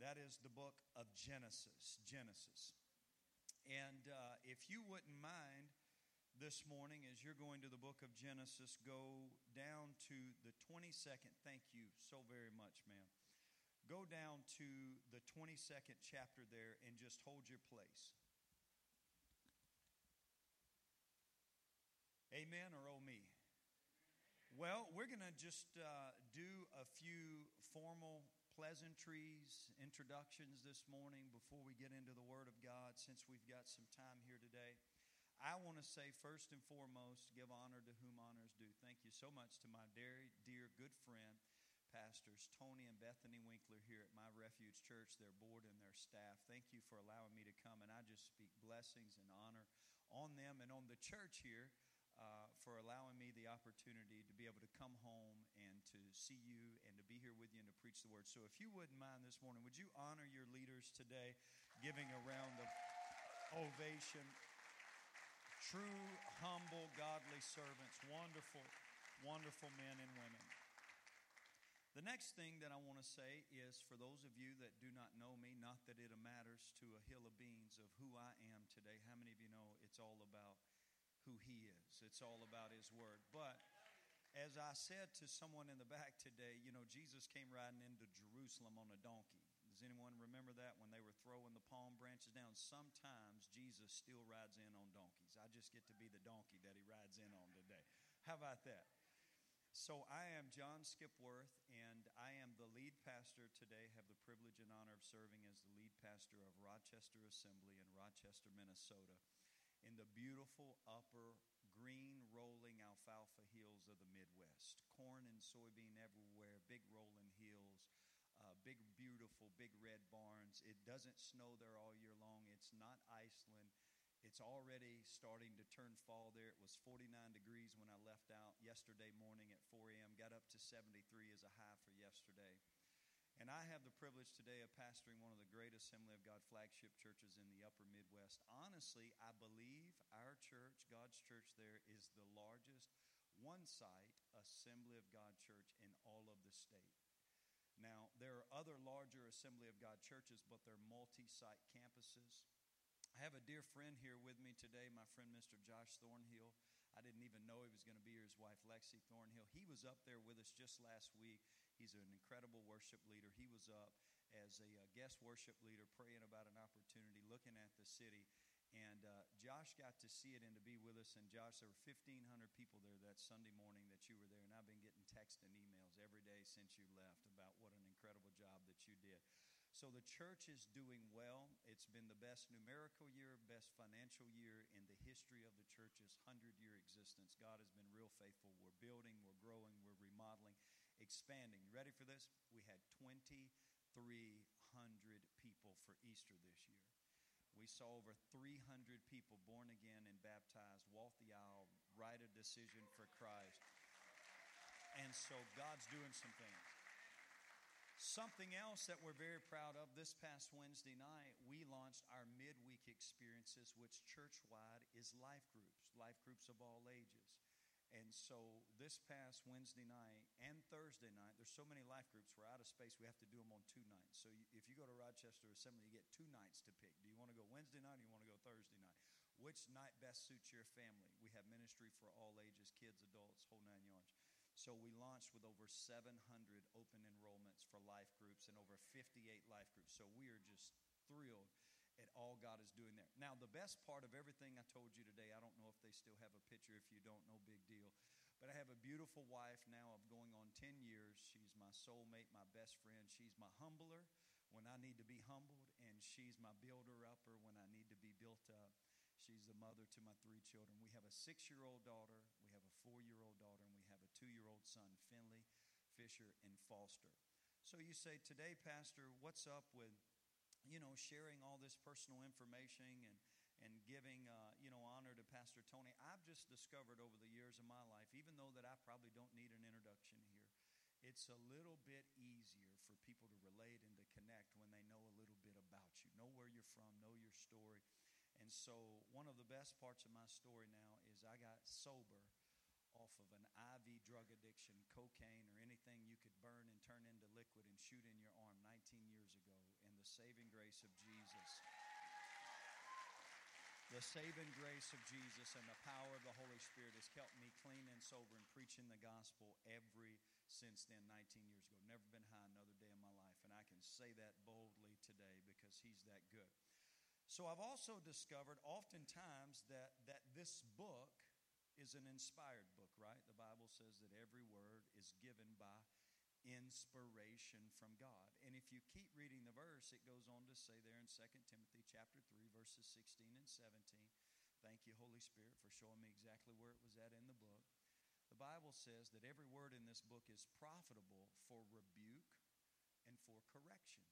That is the book of Genesis. Genesis. And uh, if you wouldn't mind this morning, as you're going to the book of Genesis, go down to the 22nd. Thank you so very much, ma'am. Go down to the 22nd chapter there and just hold your place. Amen or oh me? Well, we're going to just uh, do a few formal pleasantries, introductions this morning before we get into the Word of God, since we've got some time here today. I want to say, first and foremost, give honor to whom honor is due. Thank you so much to my dear, dear good friend, Pastors Tony and Bethany Winkler here at My Refuge Church, their board and their staff. Thank you for allowing me to come, and I just speak blessings and honor on them and on the church here uh, for allowing me the opportunity to be able to come home and to see you and to be here with you and to preach the word. So, if you wouldn't mind this morning, would you honor your leaders today, giving a round of ovation? True, humble, godly servants, wonderful, wonderful men and women. The next thing that I want to say is for those of you that do not know me, not that it matters to a hill of beans of who I am today. How many of you know it's all about who He is. It's all about His Word. But as I said to someone in the back today, you know, Jesus came riding into Jerusalem on a donkey. Does anyone remember that when they were throwing the palm branches down? Sometimes Jesus still rides in on donkeys. I just get to be the donkey that he rides in on today. How about that? So I am John Skipworth, and I am the lead pastor today. Have the privilege and honor of serving as the lead pastor of Rochester Assembly in Rochester, Minnesota in the beautiful upper green rolling alfalfa hills of the Midwest. Corn and soybean everywhere, big rolling hills, uh, big, beautiful, big red barns. It doesn't snow there all year long. It's not Iceland. It's already starting to turn fall there. It was 49 degrees when I left out yesterday morning at 4 a.m., got up to 73 as a high for yesterday. And I have the privilege today of pastoring one of the great Assembly of God flagship churches in the upper Midwest. Honestly, I believe our church, God's church there, is the largest one site Assembly of God church in all of the state. Now, there are other larger Assembly of God churches, but they're multi site campuses. I have a dear friend here with me today, my friend Mr. Josh Thornhill. I didn't even know he was going to be here, his wife Lexi Thornhill. He was up there with us just last week. He's an incredible worship leader. He was up as a uh, guest worship leader praying about an opportunity, looking at the city. And uh, Josh got to see it and to be with us. And Josh, there were 1,500 people there that Sunday morning that you were there. And I've been getting texts and emails every day since you left about what an incredible job that you did. So the church is doing well. It's been the best numerical year, best financial year in the history of the church's 100 year existence. God has been real faithful. We're building, we're growing, we're remodeling, expanding. You ready for this? We had 2,300 people for Easter this year. We saw over 300 people born again and baptized, walk the aisle, write a decision for Christ. And so God's doing some things. Something else that we're very proud of this past Wednesday night, we launched our midweek experiences, which church wide is life groups, life groups of all ages. And so this past Wednesday night and Thursday night, there's so many life groups, we're out of space. We have to do them on two nights. So if you go to Rochester Assembly, you get two nights to pick. Do you want to go Wednesday night or do you want to go Thursday night? Which night best suits your family? We have ministry for all ages, kids, adults, whole nine yards. So we launched with over 700 open enrollments for life groups and over 58 life groups. So we are just thrilled at all God is doing there. Now, the best part of everything I told you today, I don't know if they still have a picture. If you don't, no big deal. But I have a beautiful wife now of going on 10 years. She's my soulmate, my best friend. She's my humbler when I need to be humbled, and she's my builder upper when I need to be built up. She's the mother to my three children. We have a six year old daughter, we have a four year old daughter, and we have a two year old son, Finley, Fisher, and Foster. So you say, today, Pastor, what's up with, you know, sharing all this personal information and, and giving, uh, you know, honor to Pastor Tony? I've just discovered over the years of my life, even though that I probably don't need an introduction here, it's a little bit easier for people to relate and to connect when they know a little bit about you, know where you're from, know your story. And so, one of the best parts of my story now is I got sober off of an IV drug addiction, cocaine, or anything you could burn and turn into liquid and shoot in your arm 19 years ago. The saving grace of Jesus. The saving grace of Jesus and the power of the Holy Spirit has kept me clean and sober and preaching the gospel every since then, 19 years ago. Never been high another day in my life. And I can say that boldly today because He's that good. So I've also discovered oftentimes that, that this book is an inspired book, right? The Bible says that every word is given by inspiration from God. And if you keep reading the verse, it goes on to say there in 2 Timothy chapter 3 verses 16 and 17. Thank you Holy Spirit for showing me exactly where it was at in the book. The Bible says that every word in this book is profitable for rebuke and for correction,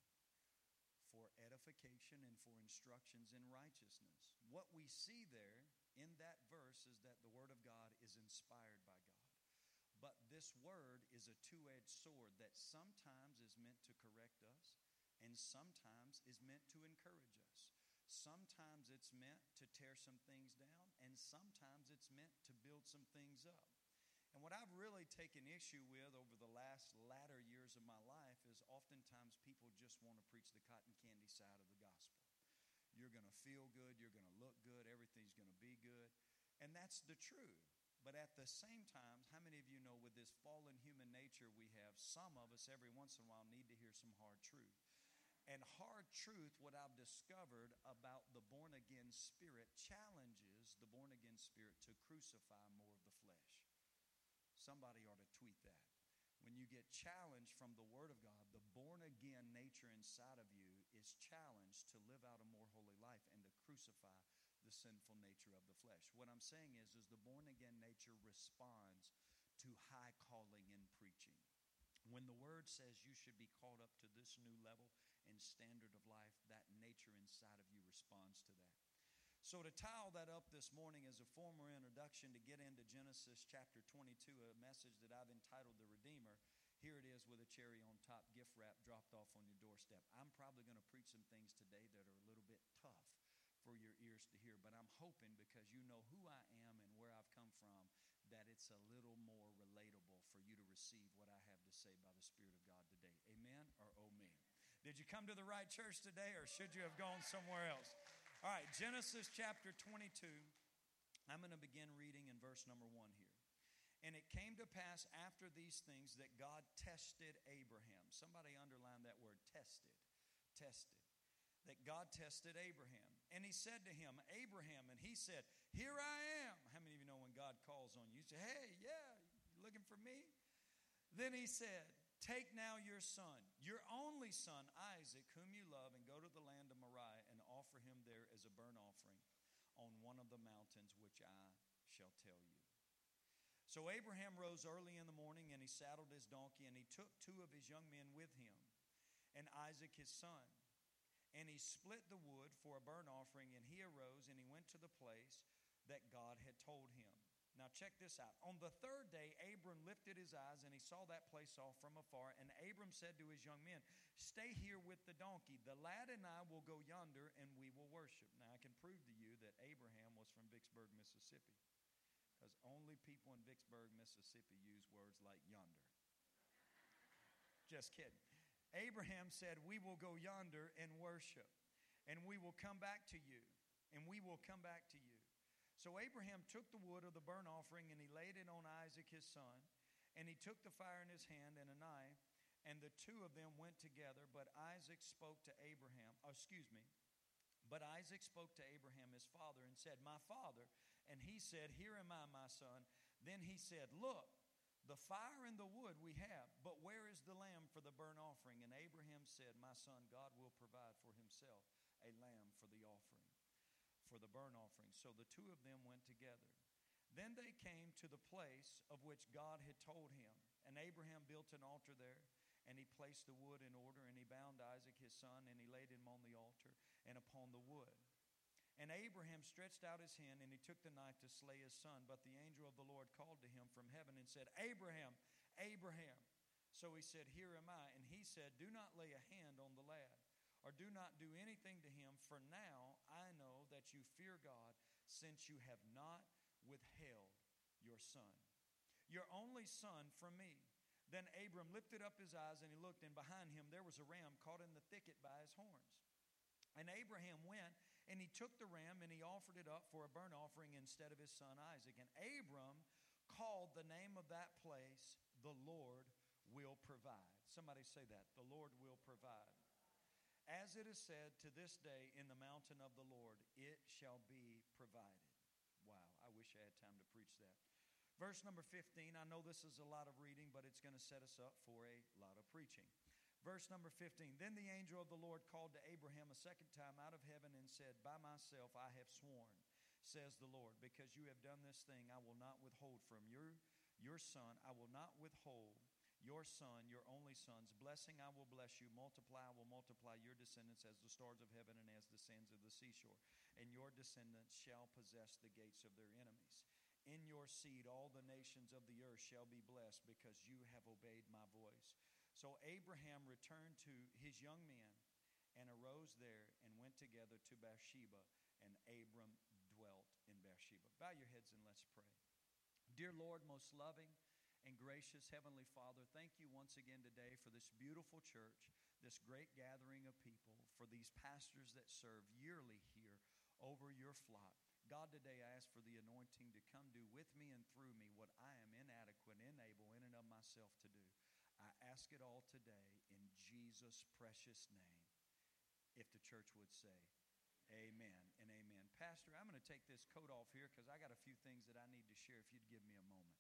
for edification and for instructions in righteousness. What we see there in that verse is that the word of God is inspired by God. But this word is a two edged sword that sometimes is meant to correct us and sometimes is meant to encourage us. Sometimes it's meant to tear some things down, and sometimes it's meant to build some things up. And what I've really taken issue with over the last latter years of my life is oftentimes people just want to preach the cotton candy side of the gospel. You're going to feel good, you're going to look good, everything's going to be good. And that's the truth. But at the same time, how many of you know with this fallen human nature we have, some of us every once in a while need to hear some hard truth. And hard truth, what I've discovered about the born again spirit, challenges the born again spirit to crucify more of the flesh. Somebody ought to tweet that. When you get challenged from the Word of God, the born again nature inside of you is challenged to live out a more holy life and to crucify the sinful nature of the flesh. What I'm saying is, is the born again nature responds to high calling in preaching. When the word says you should be called up to this new level and standard of life, that nature inside of you responds to that. So, to tie that up this morning as a formal introduction to get into Genesis chapter 22, a message that I've entitled The Redeemer, here it is with a cherry on top, gift wrap dropped off on your doorstep. I'm probably going to preach some things today that are a little bit tough for your ears to hear. But I'm hoping because you know who I am and where I've come from, that it's a little more relatable for you to receive what I have to say by the Spirit of God today. Amen or oh? Did you come to the right church today or should you have gone somewhere else? All right, Genesis chapter 22. I'm going to begin reading in verse number one here. And it came to pass after these things that God tested Abraham. Somebody underline that word tested. Tested that God tested Abraham. And he said to him, Abraham, and he said, Here I am. How many of you know when God calls on you? You say, Hey, yeah, you looking for me? Then he said, Take now your son, your only son, Isaac, whom you love, and go to the land of Moriah and offer him there as a burnt offering on one of the mountains which I shall tell you. So Abraham rose early in the morning and he saddled his donkey and he took two of his young men with him and Isaac his son. And he split the wood for a burnt offering, and he arose and he went to the place that God had told him. Now, check this out. On the third day, Abram lifted his eyes and he saw that place off from afar. And Abram said to his young men, Stay here with the donkey. The lad and I will go yonder and we will worship. Now, I can prove to you that Abraham was from Vicksburg, Mississippi. Because only people in Vicksburg, Mississippi use words like yonder. Just kidding. Abraham said, We will go yonder and worship, and we will come back to you, and we will come back to you. So Abraham took the wood of the burnt offering and he laid it on Isaac his son, and he took the fire in his hand and a knife, and the two of them went together. But Isaac spoke to Abraham, oh, excuse me, but Isaac spoke to Abraham his father and said, My father. And he said, Here am I, my son. Then he said, Look, the fire and the wood we have, but where is the lamb for the burnt offering? And Abraham said, My son, God will provide for himself a lamb for the offering, for the burnt offering. So the two of them went together. Then they came to the place of which God had told him. And Abraham built an altar there, and he placed the wood in order, and he bound Isaac his son, and he laid him on the altar and upon the wood. And Abraham stretched out his hand and he took the knife to slay his son. But the angel of the Lord called to him from heaven and said, Abraham, Abraham. So he said, Here am I. And he said, Do not lay a hand on the lad, or do not do anything to him, for now I know that you fear God, since you have not withheld your son, your only son, from me. Then Abram lifted up his eyes and he looked, and behind him there was a ram caught in the thicket by his horns. And Abraham went and he took the ram and he offered it up for a burnt offering instead of his son Isaac. And Abram called the name of that place, The Lord Will Provide. Somebody say that. The Lord will provide. As it is said to this day in the mountain of the Lord, it shall be provided. Wow, I wish I had time to preach that. Verse number 15, I know this is a lot of reading, but it's going to set us up for a lot of preaching. Verse number 15 Then the angel of the Lord called to Abraham a second time out of heaven and said, By myself I have sworn, says the Lord, because you have done this thing, I will not withhold from your, your son, I will not withhold your son, your only sons. Blessing I will bless you. Multiply I will multiply your descendants as the stars of heaven and as the sands of the seashore. And your descendants shall possess the gates of their enemies. In your seed all the nations of the earth shall be blessed because you have obeyed my voice. So Abraham returned to his young men and arose there and went together to Beersheba, and Abram dwelt in Beersheba. Bow your heads and let's pray. Dear Lord, most loving and gracious Heavenly Father, thank you once again today for this beautiful church, this great gathering of people, for these pastors that serve yearly here over your flock. God, today I ask for the anointing to come do with me and through me what I am inadequate, unable in and of myself to do. I ask it all today in Jesus' precious name. If the church would say, Amen and amen. Pastor, I'm going to take this coat off here because I got a few things that I need to share if you'd give me a moment.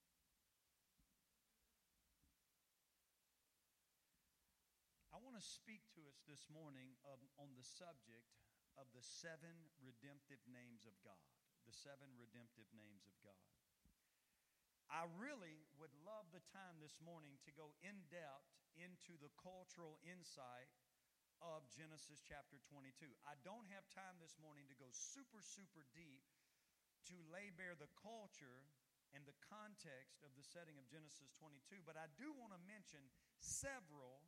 I want to speak to us this morning of, on the subject of the seven redemptive names of God. The seven redemptive names of God. I really would love the time this morning to go in depth into the cultural insight of Genesis chapter 22. I don't have time this morning to go super, super deep to lay bare the culture and the context of the setting of Genesis 22, but I do want to mention several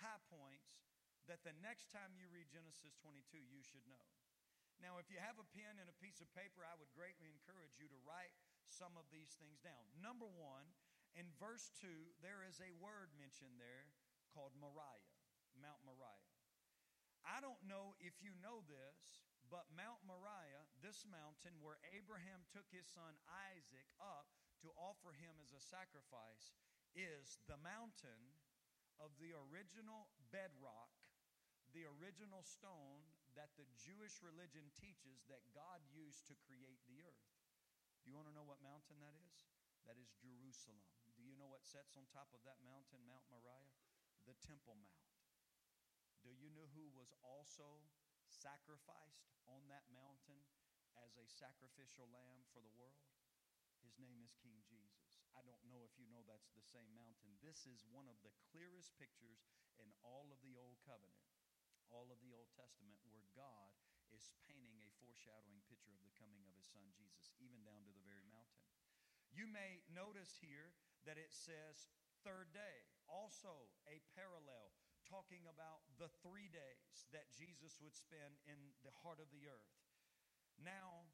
high points that the next time you read Genesis 22, you should know. Now, if you have a pen and a piece of paper, I would greatly encourage you to write some of these things down. Number one, in verse 2, there is a word mentioned there called Moriah, Mount Moriah. I don't know if you know this, but Mount Moriah, this mountain where Abraham took his son Isaac up to offer him as a sacrifice, is the mountain of the original bedrock, the original stone that the Jewish religion teaches that God used to create the earth. Do you want to know what mountain that is? That is Jerusalem. Do you know what sets on top of that mountain, Mount Moriah? The Temple Mount. Do you know who was also sacrificed on that mountain as a sacrificial lamb for the world? His name is King Jesus. I don't know if you know that's the same mountain. This is one of the clearest pictures in all of the Old Covenant, all of the Old Testament, where God is painting a foreshadowing picture of the coming of his son Jesus, even down to the very mountain. You may notice here that it says third day, also a parallel talking about the three days that Jesus would spend in the heart of the earth. Now,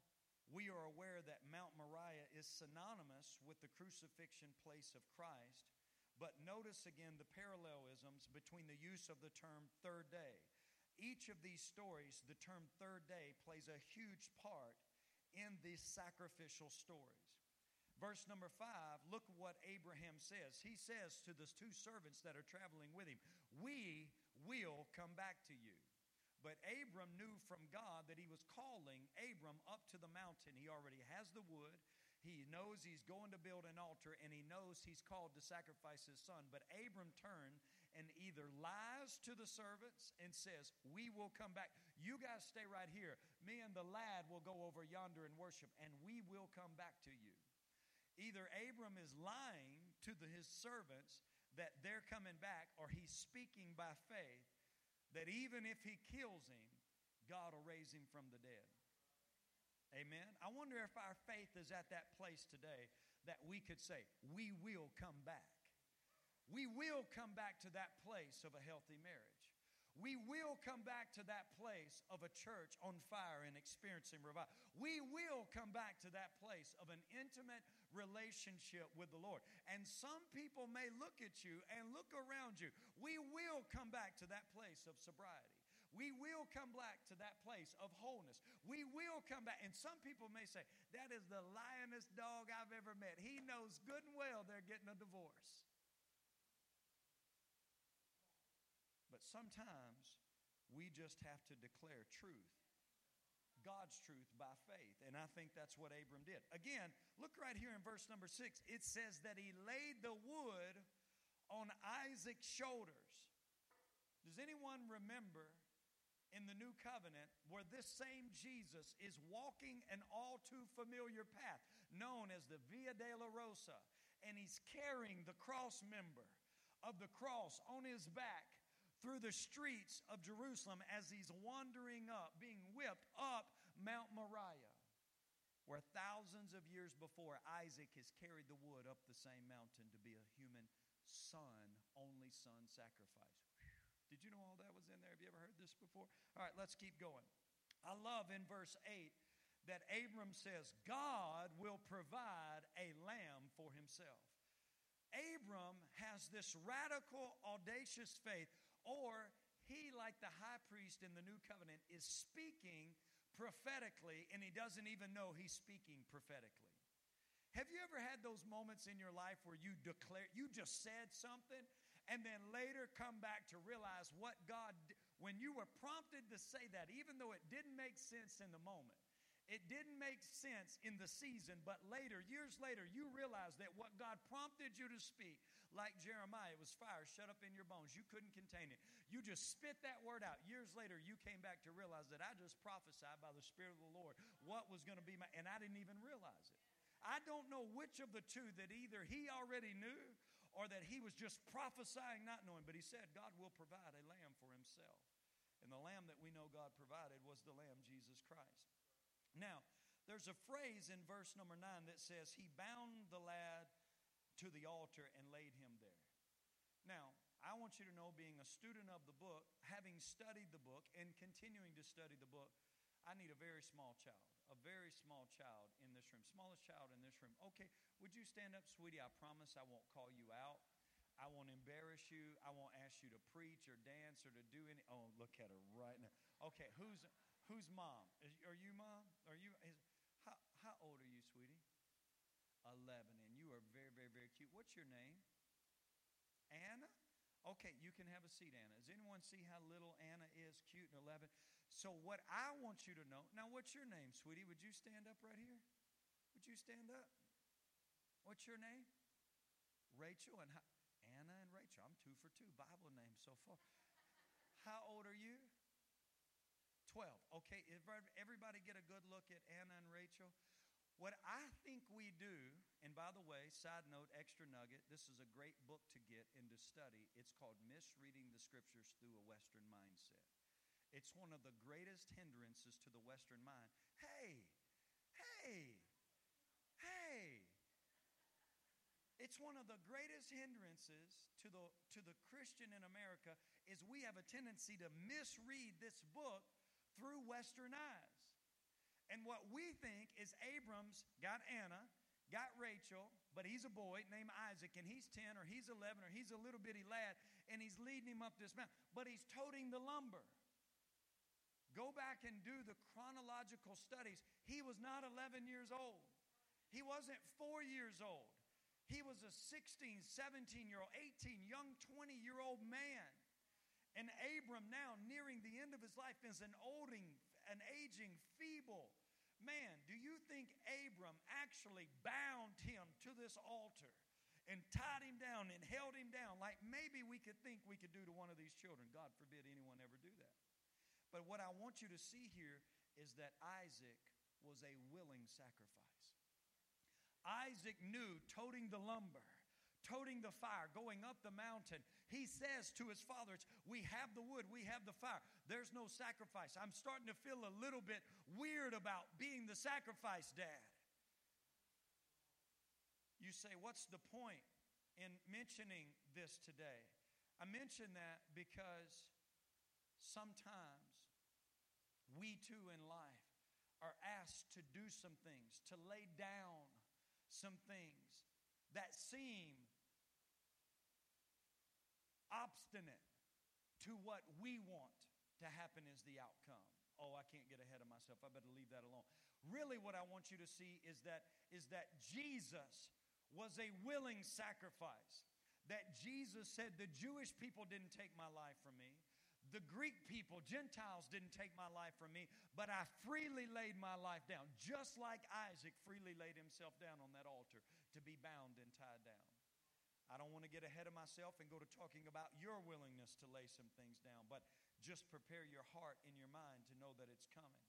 we are aware that Mount Moriah is synonymous with the crucifixion place of Christ, but notice again the parallelisms between the use of the term third day each of these stories, the term third day plays a huge part in these sacrificial stories. Verse number five, look what Abraham says. He says to the two servants that are traveling with him, We will come back to you. But Abram knew from God that he was calling Abram up to the mountain. He already has the wood, he knows he's going to build an altar and he knows he's called to sacrifice his son. But Abram turned and either lies to the servants and says, We will come back. You guys stay right here. Me and the lad will go over yonder and worship, and we will come back to you. Either Abram is lying to the, his servants that they're coming back, or he's speaking by faith that even if he kills him, God will raise him from the dead. Amen. I wonder if our faith is at that place today that we could say, we will come back. We will come back to that place of a healthy marriage. We will come back to that place of a church on fire and experiencing revival. We will come back to that place of an intimate relationship with the Lord. And some people may look at you and look around you. We will come back to that place of sobriety. We will come back to that place of wholeness. We will come back. And some people may say, That is the lionest dog I've ever met. He knows good and well they're getting a divorce. But sometimes we just have to declare truth. God's truth by faith. And I think that's what Abram did. Again, look right here in verse number six. It says that he laid the wood on Isaac's shoulders. Does anyone remember in the new covenant where this same Jesus is walking an all too familiar path known as the Via Dolorosa, and he's carrying the cross member of the cross on his back through the streets of Jerusalem as he's wandering up, being whipped up Mount Moriah, where thousands of years before Isaac has carried the wood up the same mountain to be a human son, only son sacrifice. Did you know all that was in there? Have you ever heard this before? All right, let's keep going. I love in verse 8 that Abram says, God will provide a lamb for himself. Abram has this radical, audacious faith or he, like the high priest in the new covenant, is speaking prophetically and he doesn't even know he's speaking prophetically. Have you ever had those moments in your life where you declare, you just said something and then later come back to realize what God, when you were prompted to say that, even though it didn't make sense in the moment, it didn't make sense in the season, but later, years later, you realize that what God prompted you to speak, like Jeremiah, it was fire shut up in your bones. You couldn't contain it. You just spit that word out. Years later, you came back to realize that I just prophesied by the Spirit of the Lord what was going to be my, and I didn't even realize it. I don't know which of the two that either he already knew or that he was just prophesying, not knowing, but he said, God will provide a lamb for himself. And the lamb that we know God provided was the lamb, Jesus Christ. Now, there's a phrase in verse number nine that says, He bound the lad to the altar and laid him there. Now, I want you to know, being a student of the book, having studied the book, and continuing to study the book, I need a very small child, a very small child in this room, smallest child in this room. Okay, would you stand up, sweetie? I promise I won't call you out. I won't embarrass you. I won't ask you to preach or dance or to do any. Oh, look at her right now. Okay, who's Who's mom? Is, are you mom? Are you? Is, how, how old are you, sweetie? 11. And you are very, very, very cute. What's your name? Anna? Okay, you can have a seat, Anna. Does anyone see how little Anna is, cute and 11? So, what I want you to know now, what's your name, sweetie? Would you stand up right here? Would you stand up? What's your name? Rachel and how, Anna and Rachel. I'm two for two. Bible names so far. How old are you? 12. Okay, everybody get a good look at Anna and Rachel? What I think we do, and by the way, side note, extra nugget, this is a great book to get and to study. It's called Misreading the Scriptures Through a Western Mindset. It's one of the greatest hindrances to the Western mind. Hey, hey, hey. It's one of the greatest hindrances to the, to the Christian in America is we have a tendency to misread this book through Western eyes. And what we think is Abram's got Anna, got Rachel, but he's a boy named Isaac, and he's 10 or he's 11 or he's a little bitty lad, and he's leading him up this mountain, but he's toting the lumber. Go back and do the chronological studies. He was not 11 years old, he wasn't four years old. He was a 16, 17 year old, 18, young 20 year old man. And Abram, now nearing the end of his life, is an olding, an aging, feeble man. Do you think Abram actually bound him to this altar and tied him down and held him down like maybe we could think we could do to one of these children? God forbid anyone ever do that. But what I want you to see here is that Isaac was a willing sacrifice. Isaac knew toting the lumber toting the fire, going up the mountain. He says to his father, We have the wood, we have the fire. There's no sacrifice. I'm starting to feel a little bit weird about being the sacrifice dad. You say, What's the point in mentioning this today? I mention that because sometimes we too in life are asked to do some things, to lay down some things that seem obstinate to what we want to happen is the outcome. Oh, I can't get ahead of myself. I better leave that alone. Really, what I want you to see is that, is that Jesus was a willing sacrifice. That Jesus said, The Jewish people didn't take my life from me. The Greek people, Gentiles, didn't take my life from me, but I freely laid my life down, just like Isaac freely laid himself down on that altar to be bound and tied down. I don't want to get ahead of myself and go to talking about your willingness to lay some things down, but just prepare your heart and your mind to know that it's coming.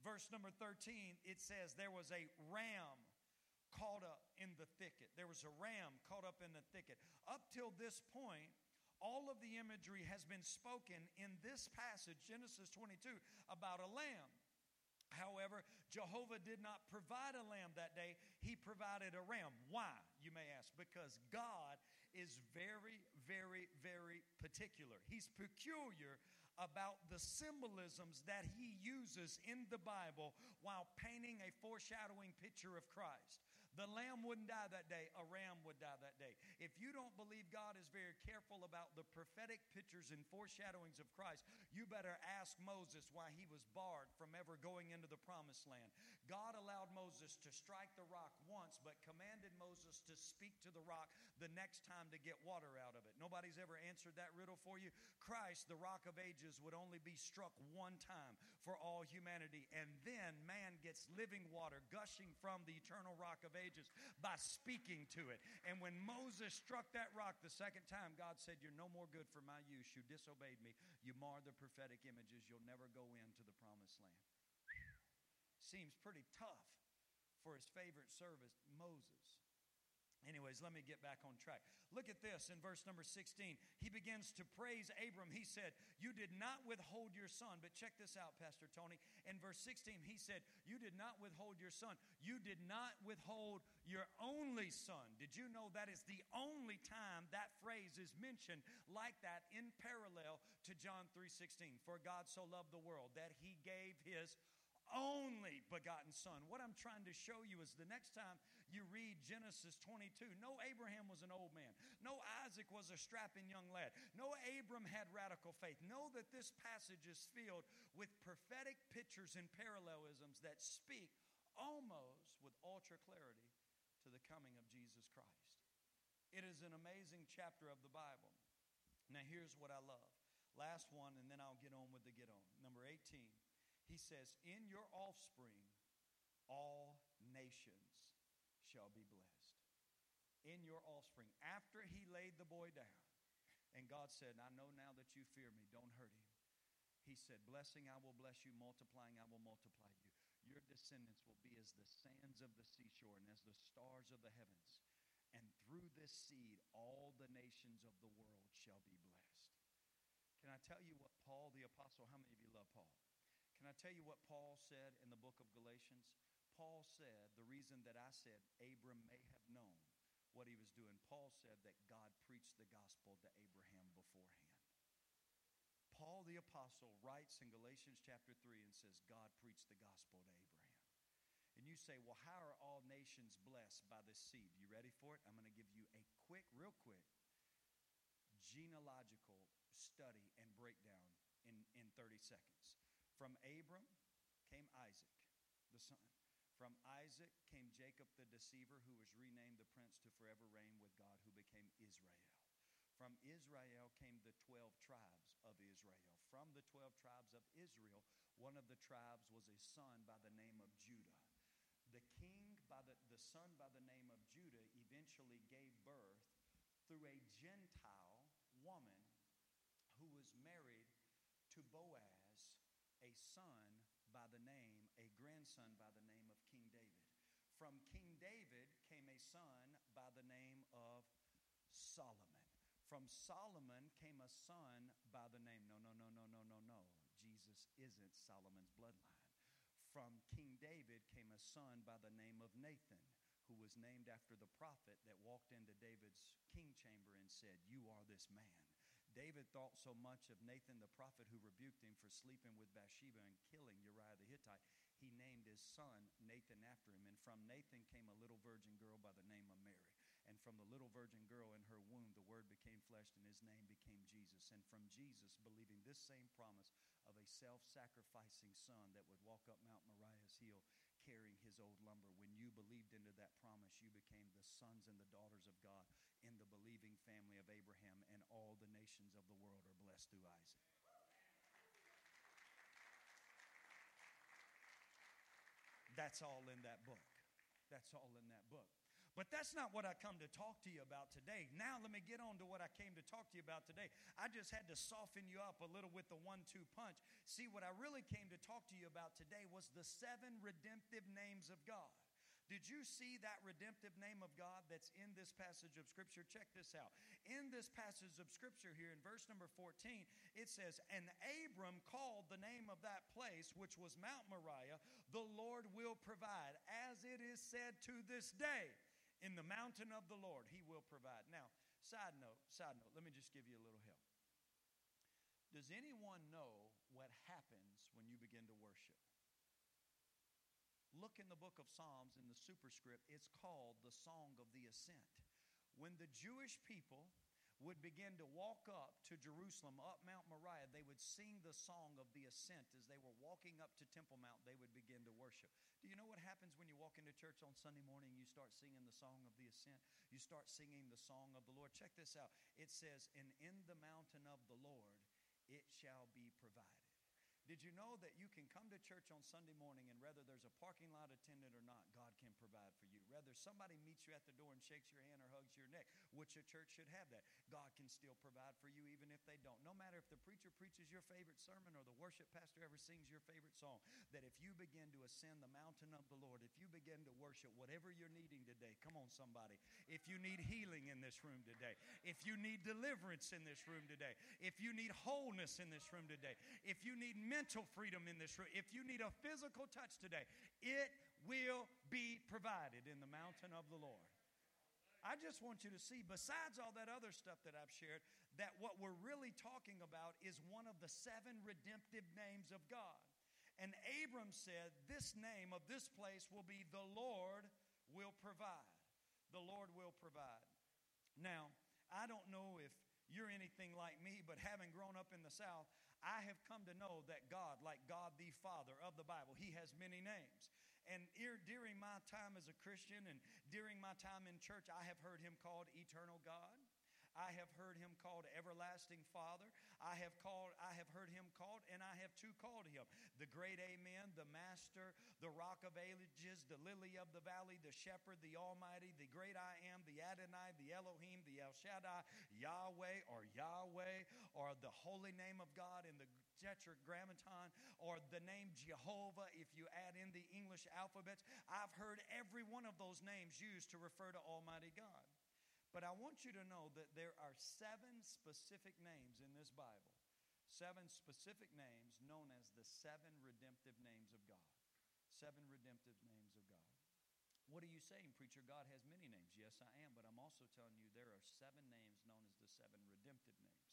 Verse number 13, it says, There was a ram caught up in the thicket. There was a ram caught up in the thicket. Up till this point, all of the imagery has been spoken in this passage, Genesis 22, about a lamb. However, Jehovah did not provide a lamb that day, He provided a ram. Why, you may ask? Because God is very, very, very particular. He's peculiar about the symbolisms that He uses in the Bible while painting a foreshadowing picture of Christ. The lamb wouldn't die that day, a ram would die that day. If you don't believe God is very careful about the prophetic pictures and foreshadowings of Christ, you better ask Moses why he was barred from ever going into the promised land. God allowed Moses to strike the rock once, but commanded Moses to speak to the rock the next time to get water. Nobody's ever answered that riddle for you. Christ, the rock of ages, would only be struck one time for all humanity, and then man gets living water gushing from the eternal rock of ages by speaking to it. And when Moses struck that rock the second time, God said, You're no more good for my use. You disobeyed me. You mar the prophetic images. You'll never go into the promised land. Seems pretty tough for his favorite servant, Moses. Anyways, let me get back on track. Look at this in verse number 16. He begins to praise Abram. He said, You did not withhold your son. But check this out, Pastor Tony. In verse 16, he said, You did not withhold your son. You did not withhold your only son. Did you know that is the only time that phrase is mentioned like that in parallel to John 3:16? For God so loved the world that he gave his only begotten son. What I'm trying to show you is the next time you read Genesis 22. No Abraham was an old man. No Isaac was a strapping young lad. No Abram had radical faith. Know that this passage is filled with prophetic pictures and parallelisms that speak almost with ultra clarity to the coming of Jesus Christ. It is an amazing chapter of the Bible. Now, here's what I love. Last one, and then I'll get on with the get on. Number 18, he says, In your offspring, all nations shall be blessed. In your offspring. After he laid the boy down, and God said, I know now that you fear me, don't hurt him. He said, Blessing, I will bless you. Multiplying, I will multiply you. Your descendants will be as the sands of the seashore and as the stars of the heavens. And through this seed, all the nations of the world shall be blessed. Can I tell you what Paul the Apostle, how many of you love Paul? Can I tell you what Paul said in the book of Galatians? Paul said, the reason that I said Abram may have known what he was doing, Paul said that God preached the gospel to Abraham beforehand. Paul the Apostle writes in Galatians chapter 3 and says, God preached the gospel to Abraham. And you say, well, how are all nations blessed by this seed? You ready for it? I'm going to give you a quick, real quick, genealogical study and breakdown in, in 30 seconds. From Abram came Isaac, the son. From Isaac came Jacob the deceiver, who was renamed the prince to forever reign with God, who became Israel. From Israel came the 12 tribes of Israel. From the 12 tribes of Israel, one of the tribes was a son by the name of Judah. The king, by the, the son by the name of Judah, eventually gave birth through a Gentile woman who was married to Boaz, a son by the name, a grandson by the name. From King David came a son by the name of Solomon. From Solomon came a son by the name, no, no, no, no, no, no, no. Jesus isn't Solomon's bloodline. From King David came a son by the name of Nathan, who was named after the prophet that walked into David's king chamber and said, You are this man. David thought so much of Nathan the prophet who rebuked him for sleeping with Bathsheba and killing Uriah the Hittite, he named his son Nathan after him. And from Nathan came a little virgin girl by the name of Mary. And from the little virgin girl in her womb, the word became flesh, and his name became Jesus. And from Jesus, believing this same promise of a self sacrificing son that would walk up Mount Moriah's hill carrying his old lumber. When you believed into that promise, you became the sons and the daughters of God in the believing family of Abraham, all the nations of the world are blessed through Isaac. That's all in that book. That's all in that book. But that's not what I come to talk to you about today. Now, let me get on to what I came to talk to you about today. I just had to soften you up a little with the one two punch. See, what I really came to talk to you about today was the seven redemptive names of God. Did you see that redemptive name of God that's in this passage of Scripture? Check this out. In this passage of Scripture here in verse number 14, it says, And Abram called the name of that place, which was Mount Moriah, the Lord will provide, as it is said to this day, in the mountain of the Lord, he will provide. Now, side note, side note, let me just give you a little help. Does anyone know what happens when you begin to worship? Look in the book of Psalms in the superscript. It's called the Song of the Ascent. When the Jewish people would begin to walk up to Jerusalem, up Mount Moriah, they would sing the song of the ascent. As they were walking up to Temple Mount, they would begin to worship. Do you know what happens when you walk into church on Sunday morning? You start singing the song of the ascent. You start singing the song of the Lord. Check this out. It says, And in the mountain of the Lord it shall be provided. Did you know that you can come to church on Sunday morning and whether there's a parking lot attendant or not, God can provide for you? Whether somebody meets you at the door and shakes your hand or hugs your neck, which a church should have that, God can still provide for you even if they don't. No matter if the preacher preaches your favorite sermon or the worship pastor ever sings your favorite song, that if you begin to ascend the mountain of the Lord, if you begin to worship whatever you're needing today, come on, somebody. If you need healing in this room today, if you need deliverance in this room today, if you need wholeness in this room today, if you need mental freedom in this room, if you need a physical touch today, it will be provided in the mountain of the Lord. I just want you to see, besides all that other stuff that I've shared, that what we're really talking about is one of the seven redemptive names of God. And Abram said, This name of this place will be the Lord will provide. The Lord will provide. Now, I don't know if you're anything like me, but having grown up in the South, I have come to know that God, like God the Father of the Bible, He has many names. And during my time as a Christian and during my time in church, I have heard Him called Eternal God. I have heard him called everlasting Father. I have called I have heard him called and I have too called him the great amen, the master, the rock of ages, the lily of the valley, the shepherd, the almighty, the great I am, the Adonai, the Elohim, the El Shaddai, Yahweh or Yahweh or the holy name of God in the tetragrammaton or the name Jehovah if you add in the English alphabets. I've heard every one of those names used to refer to Almighty God. But I want you to know that there are seven specific names in this Bible, seven specific names known as the seven redemptive names of God. Seven redemptive names of God. What are you saying, preacher? God has many names. Yes, I am, but I'm also telling you there are seven names known as the seven redemptive names.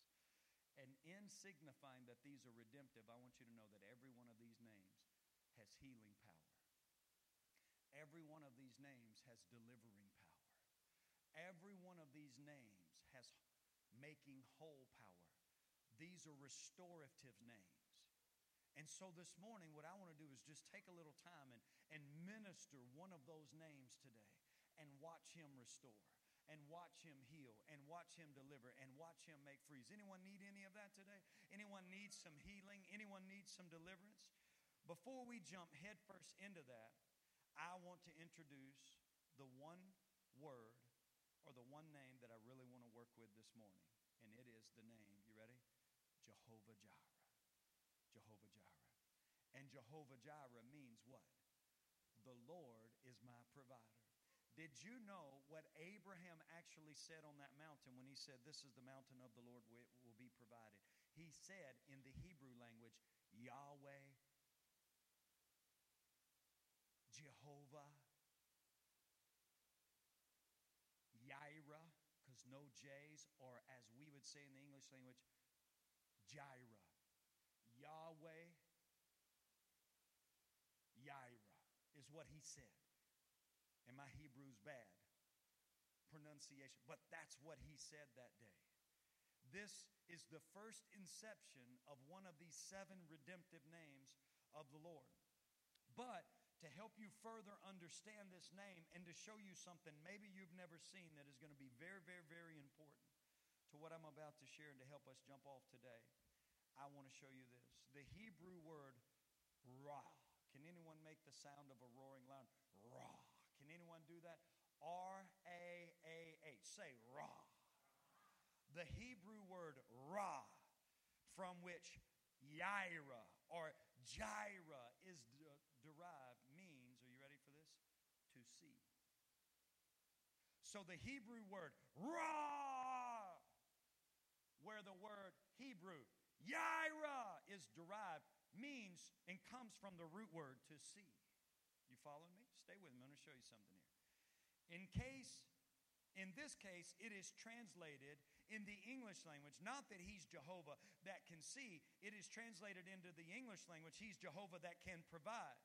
And in signifying that these are redemptive, I want you to know that every one of these names has healing power. Every one of these names has delivering. Every one of these names has making whole power. These are restorative names. And so this morning, what I want to do is just take a little time and, and minister one of those names today and watch him restore and watch him heal and watch him deliver and watch him make free. Does anyone need any of that today? Anyone needs some healing? Anyone needs some deliverance? Before we jump headfirst into that, I want to introduce the one word or the one name that I really want to work with this morning, and it is the name, you ready? Jehovah Jireh. Jehovah Jireh. And Jehovah Jireh means what? The Lord is my provider. Did you know what Abraham actually said on that mountain when he said, This is the mountain of the Lord it will be provided? He said in the Hebrew language, Yahweh, Jehovah, no J's, or as we would say in the English language, Jireh. Yahweh, Yireh is what he said. And my Hebrew's bad pronunciation, but that's what he said that day. this is the first inception of one of these seven redemptive names of the Lord. But to help you further understand this name and to show you something maybe you've never seen that is going to be very, very, very important to what I'm about to share and to help us jump off today, I want to show you this. The Hebrew word ra. Can anyone make the sound of a roaring lion? Ra. Can anyone do that? R A A H. Say ra. The Hebrew word ra, from which Yireh or Jireh is de- derived, means, are you ready for this? To see. So the Hebrew word ra, where the word Hebrew Yireh is derived, means and comes from the root word to see. You following me? Stay with me. I'm going to show you something here. In case, in this case, it is translated in the English language, not that he's Jehovah that can see, it is translated into the English language, he's Jehovah that can provide.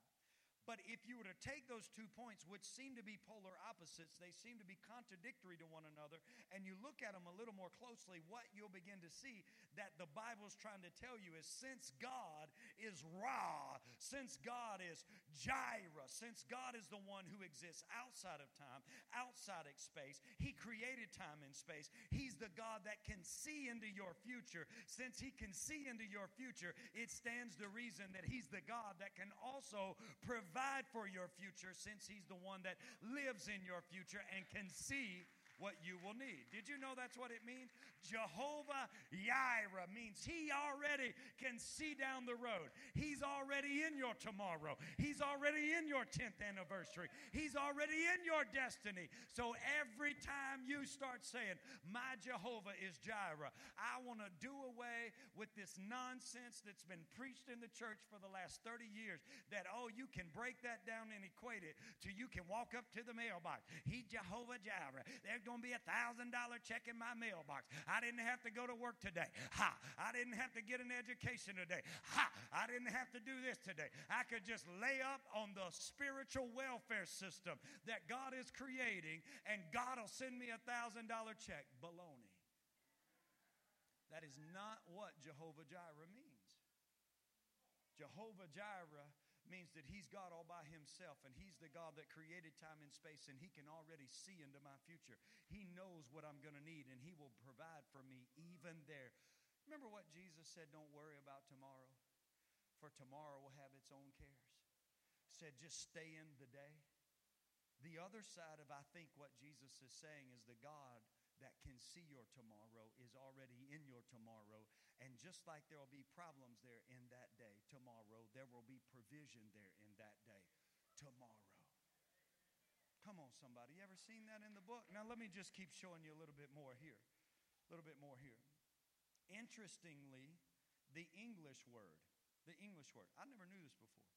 But if you were to take those two points, which seem to be polar opposites, they seem to be contradictory to one another, and you look at them a little more closely, what you'll begin to see that the Bible's trying to tell you is since God is Ra, since God is Jireh, since God is the one who exists outside of time, outside of space, He created time and space. He's the God that can see into your future. Since He can see into your future, it stands to reason that He's the God that can also provide provide for your future since He's the one that lives in your future and can see what you will need. Did you know that's what it means? Jehovah Jireh means He already can see down the road. He's already in your tomorrow. He's already in your 10th anniversary. He's already in your destiny. So every time you start saying, My Jehovah is Jireh, I want to do away with this nonsense that's been preached in the church for the last 30 years that, oh, you can break that down and equate it to you can walk up to the mailbox. He's Jehovah Jireh. There's going to be a thousand dollar check in my mailbox. I didn't have to go to work today. Ha! I didn't have to get an education today. Ha! I didn't have to do this today. I could just lay up on the spiritual welfare system that God is creating, and God will send me a thousand dollar check. Baloney. That is not what Jehovah Jireh means. Jehovah Jireh means that He's God all by Himself, and He's the God that created time and space, and He can already see into my future. He knows what I'm going to need, and He will provide for me even there. Remember what Jesus said don't worry about tomorrow, for tomorrow will have its own cares. Said just stay in the day. The other side of, I think, what Jesus is saying is the God that can see your tomorrow is already in your tomorrow. And just like there will be problems there in that day, tomorrow, there will be provision there in that day, tomorrow. Come on, somebody. You ever seen that in the book? Now, let me just keep showing you a little bit more here. A little bit more here. Interestingly, the English word, the English word, I never knew this before.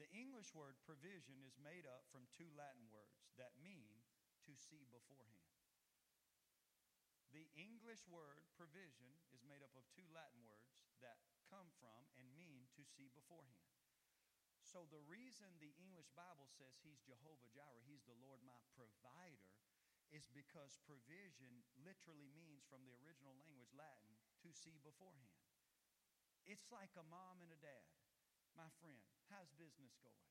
The English word provision is made up from two Latin words that mean to see beforehand. The English word provision is made up of two Latin words that come from and mean to see beforehand. So the reason the English Bible says he's Jehovah Jireh, he's the Lord my provider, is because provision literally means from the original language Latin to see beforehand. It's like a mom and a dad. My friend, how's business going?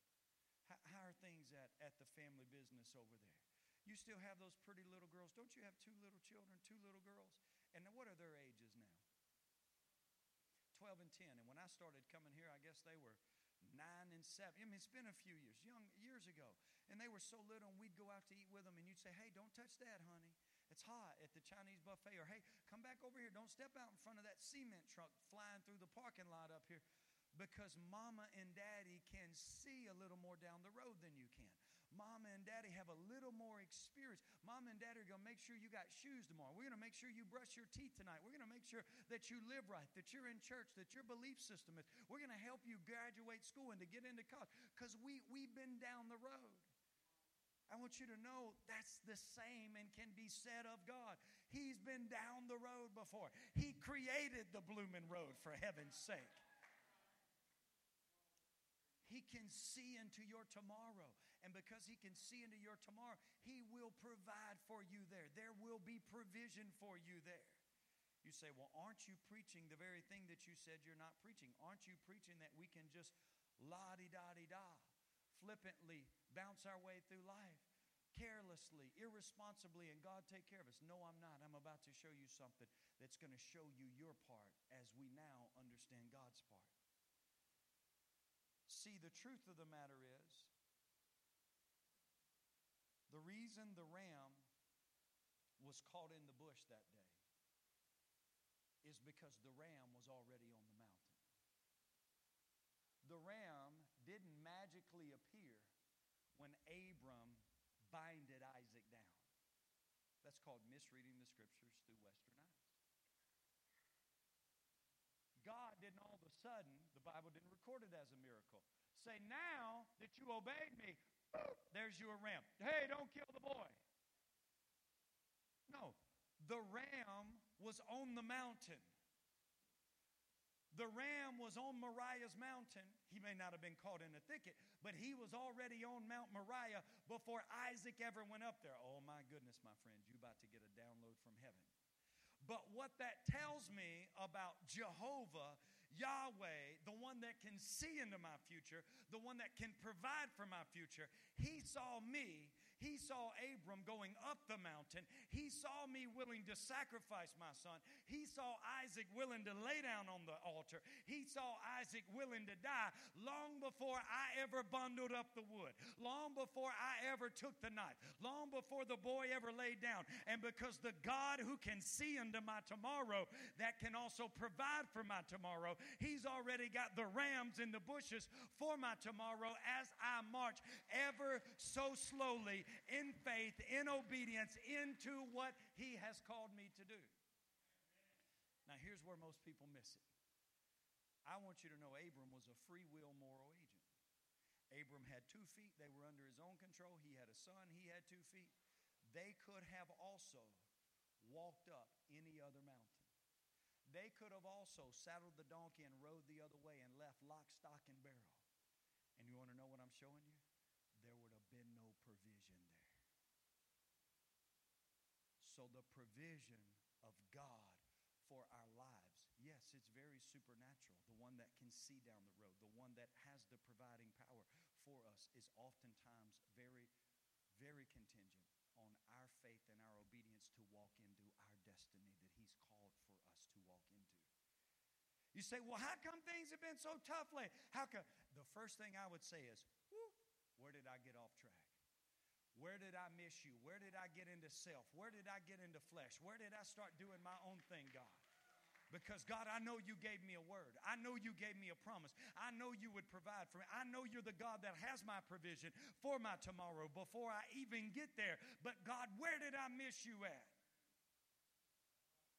How, are things at, at the family business over there? You still have those pretty little girls. Don't you have two little children, two little girls? And what are their ages now? 12 and 10. And when I started coming here, I guess they were 9 and 7. I mean, it's been a few years, young years ago. And they were so little, and we'd go out to eat with them, and you'd say, Hey, don't touch that, honey. It's hot at the Chinese buffet. Or, Hey, come back over here. Don't step out in front of that cement truck flying through the parking lot up here because mama and daddy can see a little more down the road than you can. Mama and daddy have a little more experience. Mama and daddy are going to make sure you got shoes tomorrow. We're going to make sure you brush your teeth tonight. We're going to make sure that you live right, that you're in church, that your belief system is. We're going to help you graduate school and to get into college because we, we've been down the road. I want you to know that's the same and can be said of God. He's been down the road before. He created the blooming road for heaven's sake. He can see into your tomorrow. And because He can see into your tomorrow, He will provide for you there. There will be provision for you there. You say, well, aren't you preaching the very thing that you said you're not preaching? Aren't you preaching that we can just la di da di da, flippantly bounce our way through life? carelessly, irresponsibly, and God take care of us. No, I'm not. I'm about to show you something that's going to show you your part as we now understand God's part. See, the truth of the matter is the reason the ram was caught in the bush that day is because the ram was already on the mountain. The ram didn't magically appear when Abram binded Isaac down. That's called misreading the scriptures through Western eyes. God didn't all of a sudden, the Bible didn't record it as a miracle. Say, now that you obeyed me, there's your ram. Hey, don't kill the boy. No, the ram was on the mountain. The ram was on Moriah's mountain. He may not have been caught in a thicket, but he was already on Mount Moriah before Isaac ever went up there. Oh my goodness, my friends, you about to get a download from heaven. But what that tells me about Jehovah Yahweh, the one that can see into my future, the one that can provide for my future, he saw me he saw Abram going up the mountain. He saw me willing to sacrifice my son. He saw Isaac willing to lay down on the altar. He saw Isaac willing to die long before I ever bundled up the wood, long before I ever took the knife, long before the boy ever laid down. And because the God who can see into my tomorrow, that can also provide for my tomorrow, He's already got the rams in the bushes for my tomorrow as I march ever so slowly in faith, in obedience, into what He has called me to do. Now, here's where most people miss it. I want you to know Abram was a free will moral agent. Abram had two feet, they were under his own control. He had a son, he had two feet. They could have also walked up any other mountain. They could have also saddled the donkey and rode the other way and left lock, stock, and barrel. And you want to know what I'm showing you? There would have been no provision so the provision of God for our lives, yes, it's very supernatural. The one that can see down the road, the one that has the providing power for us, is oftentimes very, very contingent on our faith and our obedience to walk into our destiny that He's called for us to walk into. You say, well, how come things have been so tough lately? How come? The first thing I would say is, where did I get off track? Where did I miss you? Where did I get into self? Where did I get into flesh? Where did I start doing my own thing, God? Because, God, I know you gave me a word. I know you gave me a promise. I know you would provide for me. I know you're the God that has my provision for my tomorrow before I even get there. But, God, where did I miss you at?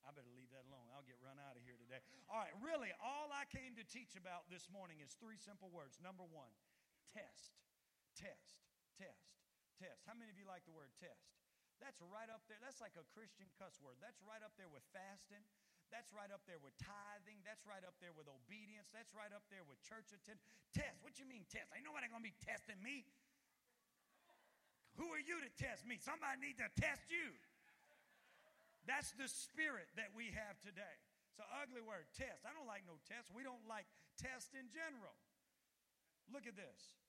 I better leave that alone. I'll get run out of here today. All right, really, all I came to teach about this morning is three simple words. Number one, test, test, test test. How many of you like the word test? That's right up there. That's like a Christian cuss word. That's right up there with fasting. That's right up there with tithing. That's right up there with obedience. That's right up there with church attendance. Test. What you mean test? Ain't nobody gonna be testing me. Who are you to test me? Somebody need to test you. That's the spirit that we have today. It's an ugly word, test. I don't like no test. We don't like test in general. Look at this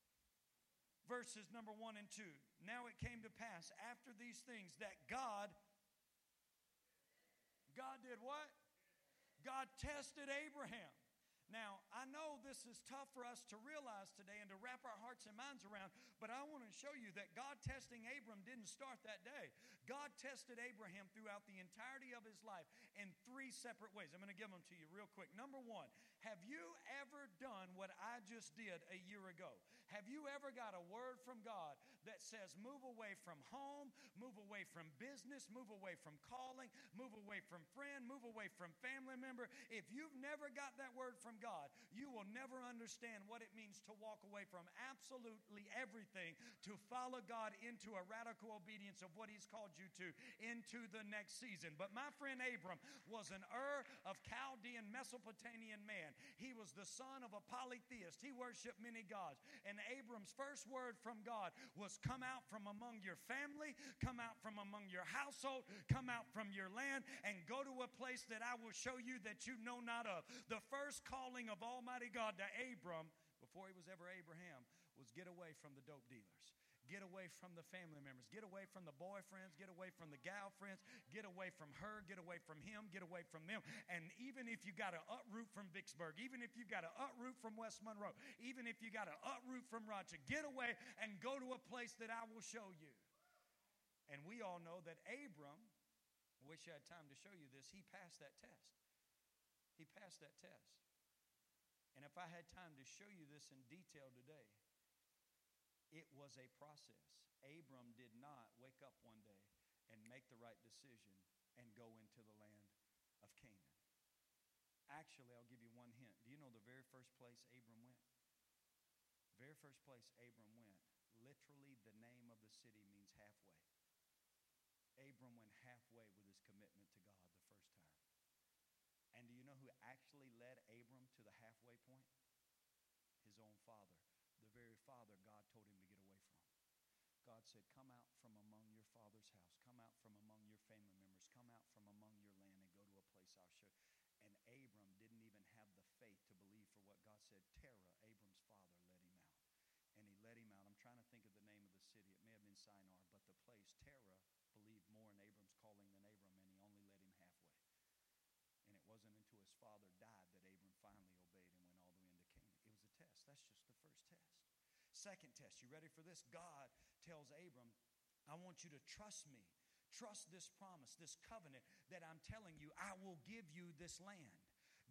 verses number one and two. Now it came to pass after these things that God, God did what? God tested Abraham. Now, I know this is tough for us to realize today and to wrap our hearts and minds around, but I want to show you that God testing Abram didn't start that day. God tested Abraham throughout the entirety of his life in three separate ways. I'm going to give them to you real quick. Number one, have you ever done what I just did a year ago? Have you ever got a word from God that says, move away from home, move away from business, move away from calling, move away from friend, move away from family member? If you've never got that word from God, you will never understand what it means to walk away from absolutely everything to follow God into a radical obedience of what He's called you to into the next season. But my friend Abram was an Ur of Chaldean Mesopotamian man. He was the son of a polytheist. He worshiped many gods. And Abram's first word from God was, Come out from among your family, come out from among your household, come out from your land, and go to a place that I will show you that you know not of. The first calling of Almighty God to Abram, before he was ever Abraham, was get away from the dope dealers. Get away from the family members. Get away from the boyfriends. Get away from the gal friends. Get away from her. Get away from him. Get away from them. And even if you got to uproot from Vicksburg, even if you got to uproot from West Monroe, even if you got to uproot from Rochester, get away and go to a place that I will show you. And we all know that Abram, I wish I had time to show you this, he passed that test. He passed that test. And if I had time to show you this in detail today, it was a process. Abram did not wake up one day and make the right decision and go into the land of Canaan. Actually, I'll give you one hint. Do you know the very first place Abram went? Very first place Abram went, literally the name of the city means halfway. Abram went halfway with his commitment to God the first time. And do you know who actually led Abram to the halfway point? His own father the very father God told him to get away from. God said, Come out from among your father's house. Come out from among your family members. Come out from among your land and go to a place I'll show. And Abram didn't even have the faith to believe for what God said. Terah, Abram's father, let him out. And he let him out. I'm trying to think of the name of the city. It may have been Shinar, but the place, Terah, believed more in Abram's calling than Abram, and he only led him halfway. And it wasn't until his father died that Abram finally obeyed and went all the way into Canaan. It was a test. That's just the. Second test, you ready for this? God tells Abram, I want you to trust me. Trust this promise, this covenant that I'm telling you, I will give you this land.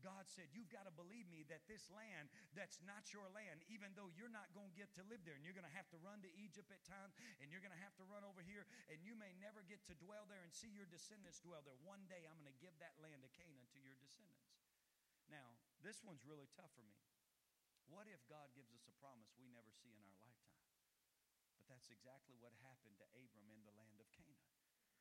God said, You've got to believe me that this land that's not your land, even though you're not going to get to live there, and you're going to have to run to Egypt at times, and you're going to have to run over here, and you may never get to dwell there and see your descendants dwell there. One day I'm going to give that land to Canaan to your descendants. Now, this one's really tough for me. What if God gives us a promise we never see in our lifetime? But that's exactly what happened to Abram in the land of Canaan.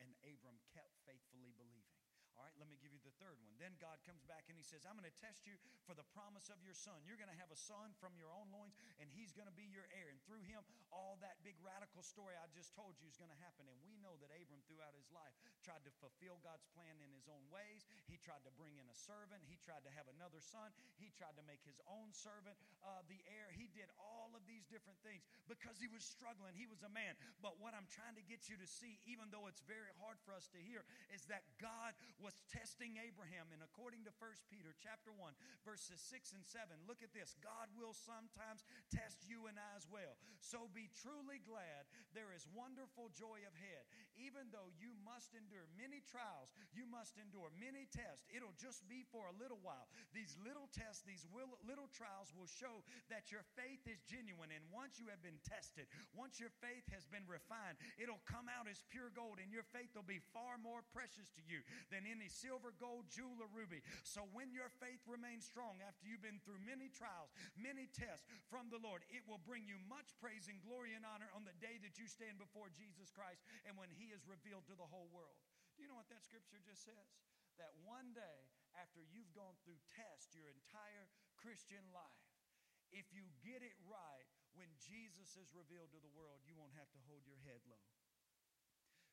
And Abram kept faithfully believing. All right, let me give you the third one. Then God comes back and he says, I'm going to test you for the promise of your son. You're going to have a son from your own loins, and he's going to be your heir. And through him, all that big radical story I just told you is going to happen. And we know that Abram, throughout his life, tried to fulfill God's plan in his own ways. He tried to bring in a servant, he tried to have another son, he tried to make his own servant uh, the heir. He did all of these different things because he was struggling. He was a man. But what I'm trying to get you to see, even though it's very hard for us to hear, is that God was testing Abraham. And according to 1 Peter chapter 1, verses 6 and 7, look at this. God will sometimes test you and I as well. So be truly glad. There is wonderful joy ahead. Even though you must endure many trials, you must endure many tests. It'll just be for a little while. These little tests, these little trials will show that your faith is genuine. And once you have been tested, once your faith has been refined, it'll come out as pure gold, and your faith will be far more precious to you than any silver, gold, jewel, or ruby. So when your faith remains strong after you've been through many trials, many tests from the Lord, it will bring you much praise and glory and honor on the day that you stand before Jesus Christ and when He is revealed to the whole world. Do you know what that scripture just says? That one day, after you've gone through test your entire Christian life, if you get it right, when Jesus is revealed to the world, you won't have to hold your head low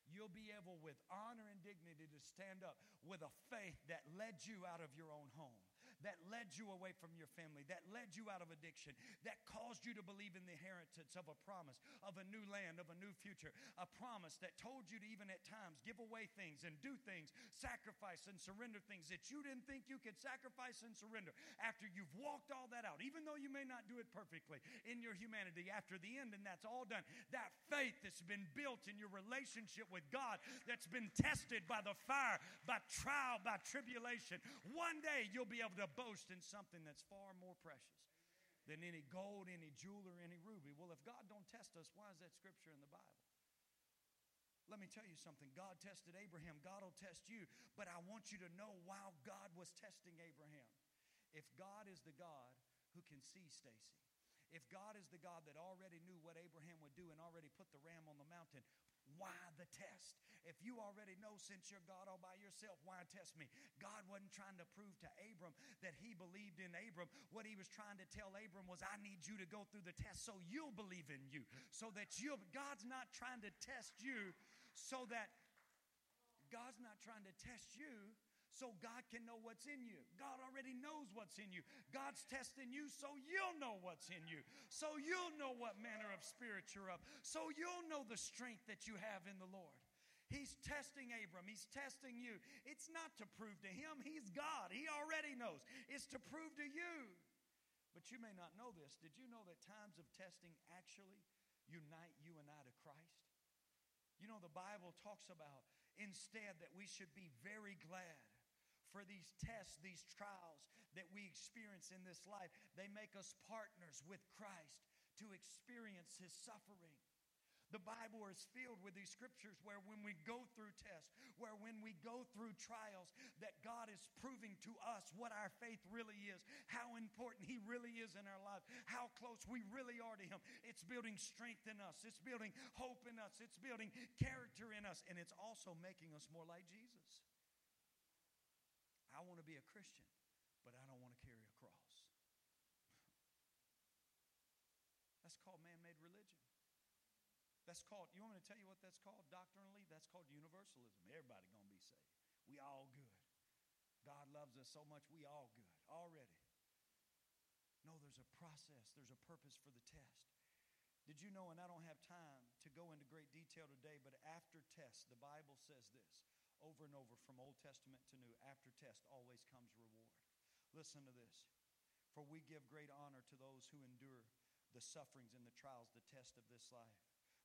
you'll be able, with honor and dignity, to stand up with a faith that led you out of your own home that led you away from your family, that led you out of addiction, that caused you to believe in the inheritance of a promise, of a new land, of a new future, a promise that told you to even at times give away things and do things, sacrifice and surrender things that you didn't think you could sacrifice and surrender after you've walked all that out, even though you may not do it perfectly in your humanity after the end, and that's all done. That faith that's been built in your relationship with God, that's been tested by the fire, by trial, by tribulation, one day you'll be able to boast in something that's far more precious than any gold, any jewel, or any ruby. Well, if God don't test us, why is that scripture in the Bible? Let me tell you something. God tested Abraham. God will test you. But I want you to know while God was testing Abraham, if God is the God who can see, Stacy. If God is the God that already knew what Abraham would do and already put the ram on the mountain, why the test? If you already know since you're God all by yourself, why test me? God wasn't trying to prove to Abram that he believed in Abram. What he was trying to tell Abram was, I need you to go through the test so you'll believe in you. So that you'll, God's not trying to test you so that God's not trying to test you so God can know what's in you. God already knows what's in you. God's testing you so you'll know what's in you. So you'll know what manner of spirit you're of. So you'll know the strength that you have in the Lord. He's testing Abram. He's testing you. It's not to prove to him. He's God. He already knows. It's to prove to you. But you may not know this. Did you know that times of testing actually unite you and I to Christ? You know, the Bible talks about instead that we should be very glad for these tests, these trials that we experience in this life. They make us partners with Christ to experience his suffering. The Bible is filled with these scriptures where when we go through tests, where when we go through trials, that God is proving to us what our faith really is, how important He really is in our lives, how close we really are to Him. It's building strength in us, it's building hope in us, it's building character in us, and it's also making us more like Jesus. I want to be a Christian, but I don't want to carry a cross. That's called man made religion. That's called, you want me to tell you what that's called doctrinally? That's called universalism. Everybody going to be saved. We all good. God loves us so much, we all good already. No, there's a process, there's a purpose for the test. Did you know, and I don't have time to go into great detail today, but after test, the Bible says this over and over from Old Testament to New. After test always comes reward. Listen to this. For we give great honor to those who endure the sufferings and the trials, the test of this life.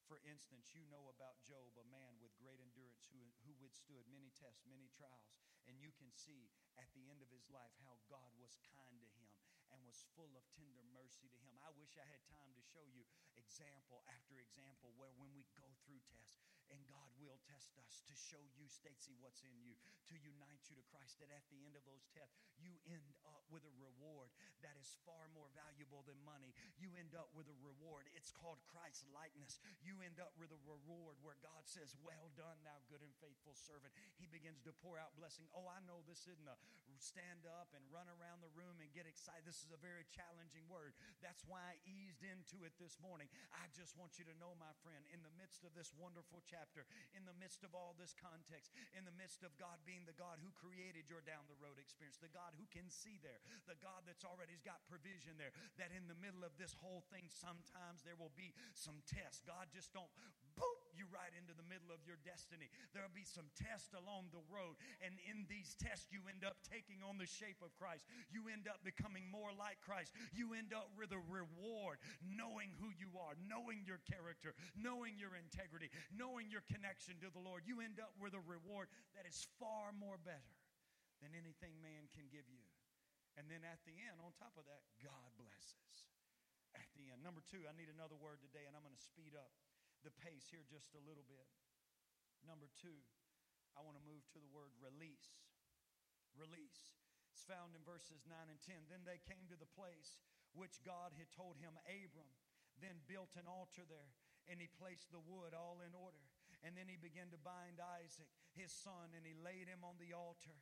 For instance, you know about Job, a man with great endurance who, who withstood many tests, many trials. And you can see at the end of his life how God was kind to him and was full of tender mercy to him. I wish I had time to show you example after example where when we go through tests, and God will test us to show you, Stacy, what's in you, to unite you to Christ. That at the end of those tests, you end up with a reward that is far more valuable than money. You end up with a reward. It's called Christ likeness. You end up with a reward where God says, Well done, thou good and faithful servant. He begins to pour out blessing. Oh, I know this isn't a stand up and run around the room and get excited. This is a very challenging word. That's why I eased into it this morning. I just want you to know, my friend, in the midst of this wonderful chapter, in the midst of all this context, in the midst of God being the God who created your down the road experience, the God who can see there, the God that's already got provision there, that in the middle of this whole thing, sometimes there will be some tests. God just don't boop you right into the middle of your destiny. There'll be some tests along the road, and in these tests, you end up taking on the shape of Christ. You end up becoming more like Christ. You end up with a reward, knowing who you are, knowing your character, knowing your integrity, knowing your connection to the Lord. You end up with a reward that is far more better than anything man can give you. And then at the end, on top of that, God blesses. At the end. Number two, I need another word today, and I'm going to speed up the pace here just a little bit. Number two, I want to move to the word release. Release. It's found in verses 9 and 10. Then they came to the place which God had told him, Abram, then built an altar there, and he placed the wood all in order. And then he began to bind Isaac, his son, and he laid him on the altar,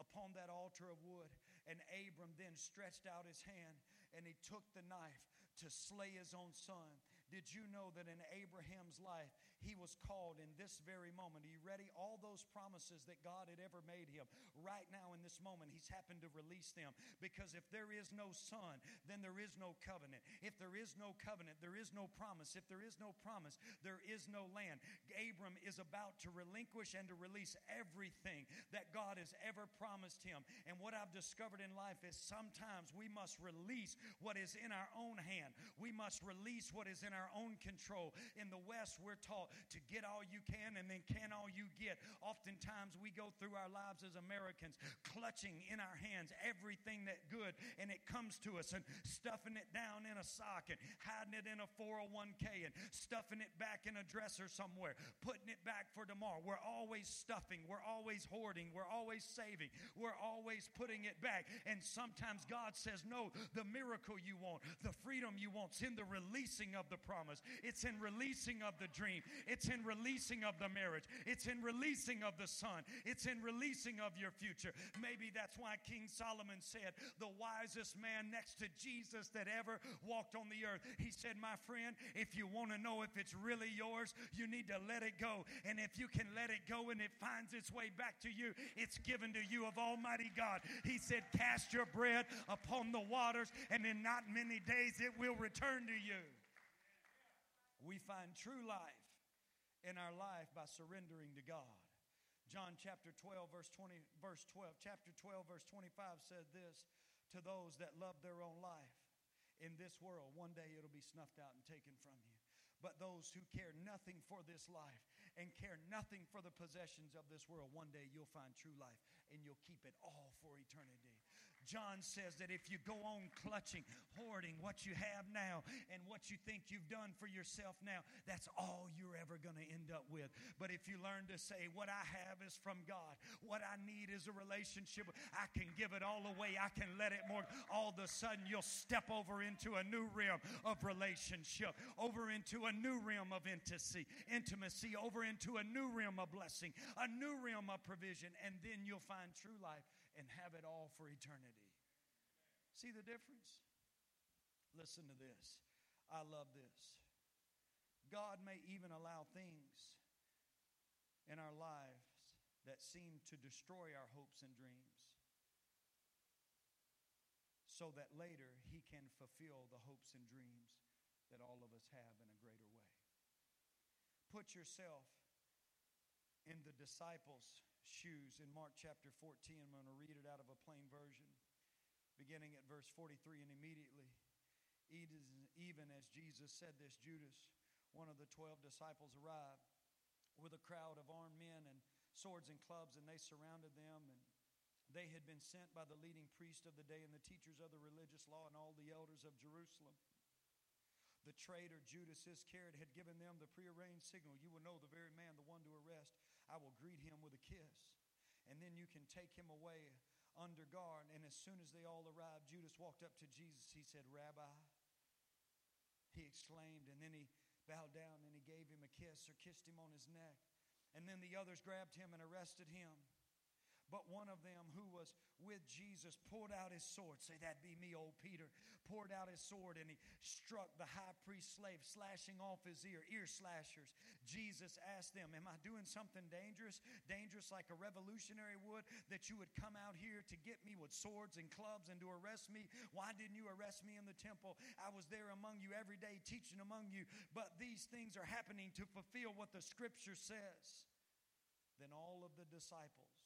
upon that altar of wood. And Abram then stretched out his hand, and he took the knife to slay his own son. Did you know that in Abraham's life, he was called in this very moment? Are you ready? All those promises that God had ever made him, right now in this moment, he's happened to release them. Because if there is no son, then there is no covenant. If there is no covenant, there is no promise. If there is no promise, there is no land. Abram is about to relinquish and to release everything that God has ever promised him. And what I've discovered in life is sometimes we must release what is in our own hand, we must release what is in our own control. In the West, we're taught to get all you can and then can all you get. Oftentimes we go through our lives as Americans clutching in our hands everything that good and it comes to us and stuffing it down in a sock and hiding it in a 401k and stuffing it back in a dresser somewhere, putting it back for tomorrow. We're always stuffing, we're always hoarding, we're always saving, we're always putting it back. And sometimes God says, No, the miracle you want, the freedom you want, it's in the releasing of the promise, it's in releasing of the dream, it's in releasing of the marriage, it's in releasing of the son, it's in releasing of your future. Maybe that's why King Solomon said, The wisest man next to Jesus that ever walked on the earth. He said, My friend, if you want to know if it's really yours, you need to let it go. And if you can let it go and it finds its way back to you, it's given to you of Almighty God. He said, Cast your bread upon the waters, and in not many days it will return to you. We find true life in our life by surrendering to God. John chapter 12, verse 20, verse 12, chapter 12, verse 25 said this to those that love their own life in this world, one day it'll be snuffed out and taken from you. But those who care nothing for this life and care nothing for the possessions of this world, one day you'll find true life and you'll keep it all for eternity. John says that if you go on clutching, hoarding what you have now and what you think you've done for yourself now, that's all you're ever going to end up with. But if you learn to say, What I have is from God, what I need is a relationship, I can give it all away, I can let it more, all of a sudden you'll step over into a new realm of relationship, over into a new realm of intimacy, intimacy, over into a new realm of blessing, a new realm of provision, and then you'll find true life and have it all for eternity. See the difference? Listen to this. I love this. God may even allow things in our lives that seem to destroy our hopes and dreams so that later He can fulfill the hopes and dreams that all of us have in a greater way. Put yourself in the disciples' shoes in Mark chapter 14. I'm going to read it out of a plain version, beginning at verse 43. And immediately, even as Jesus said this, Judas, one of the 12 disciples, arrived with a crowd of armed men and swords and clubs, and they surrounded them. And they had been sent by the leading priest of the day and the teachers of the religious law and all the elders of Jerusalem. The traitor Judas Iscariot had given them the prearranged signal You will know the very man, the one to arrest. I will greet him with a kiss. And then you can take him away under guard. And as soon as they all arrived, Judas walked up to Jesus. He said, Rabbi, he exclaimed, and then he bowed down and he gave him a kiss or kissed him on his neck. And then the others grabbed him and arrested him. But one of them who was with Jesus pulled out his sword. Say, that be me, old Peter. Poured out his sword and he struck the high priest slave, slashing off his ear, ear slashers. Jesus asked them, Am I doing something dangerous? Dangerous like a revolutionary would? That you would come out here to get me with swords and clubs and to arrest me? Why didn't you arrest me in the temple? I was there among you every day, teaching among you. But these things are happening to fulfill what the scripture says. Then all of the disciples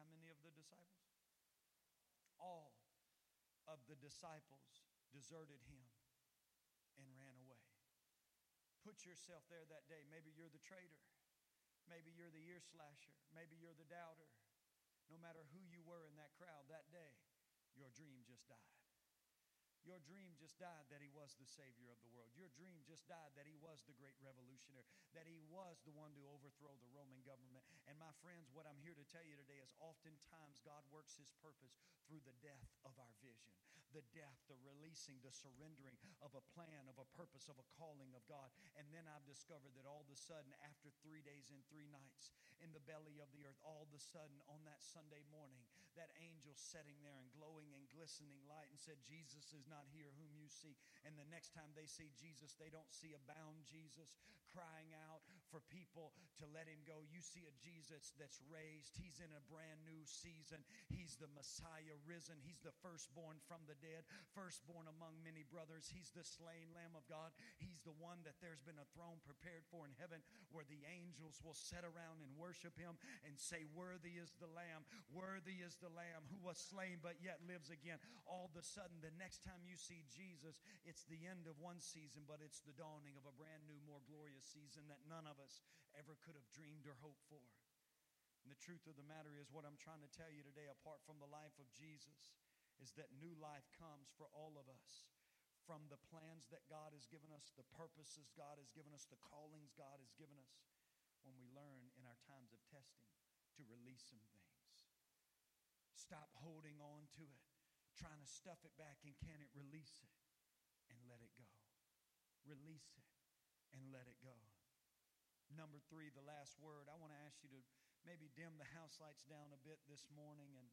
how many of the disciples? All of the disciples deserted him and ran away. Put yourself there that day. Maybe you're the traitor. Maybe you're the ear slasher. Maybe you're the doubter. No matter who you were in that crowd that day, your dream just died. Your dream just died that he was the Savior of the world. Your dream just died that he was the great revolutionary, that he was the one to overthrow the Roman government. And my friends, what I'm here to tell you today is oftentimes God works his purpose through the death of our vision, the death, the releasing, the surrendering of a plan, of a purpose, of a calling of God. And then I've discovered that all of a sudden, after three days and three nights in the belly of the earth, all of a sudden on that Sunday morning, that angel sitting there and glowing and glistening light and said, Jesus is not here whom you seek. And the next time they see Jesus, they don't see a bound Jesus crying out for people to let him go. You see a Jesus that's raised. He's in a brand new season. He's the Messiah risen. He's the firstborn from the dead, firstborn among many brothers. He's the slain Lamb of God. He's the one that there's been a throne prepared for in heaven where the angels will sit around and worship him and say, Worthy is the Lamb, worthy is the Lamb who was slain but yet lives again. All of a sudden, the next time you see Jesus, it's the end of one season, but it's the dawning of a brand new, more glorious season that none of us ever could have dreamed or hoped for. And the truth of the matter is, what I'm trying to tell you today, apart from the life of Jesus, is that new life comes for all of us from the plans that God has given us, the purposes God has given us, the callings God has given us, when we learn in our times of testing to release some things. Stop holding on to it, trying to stuff it back, and can it release it and let it go? Release it and let it go. Number three, the last word, I want to ask you to maybe dim the house lights down a bit this morning and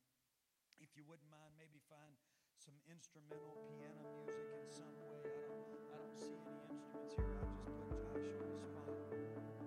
if you wouldn't mind, maybe find some instrumental piano music in some way. I don't, I don't see any instruments here. I just put Josh on the spot.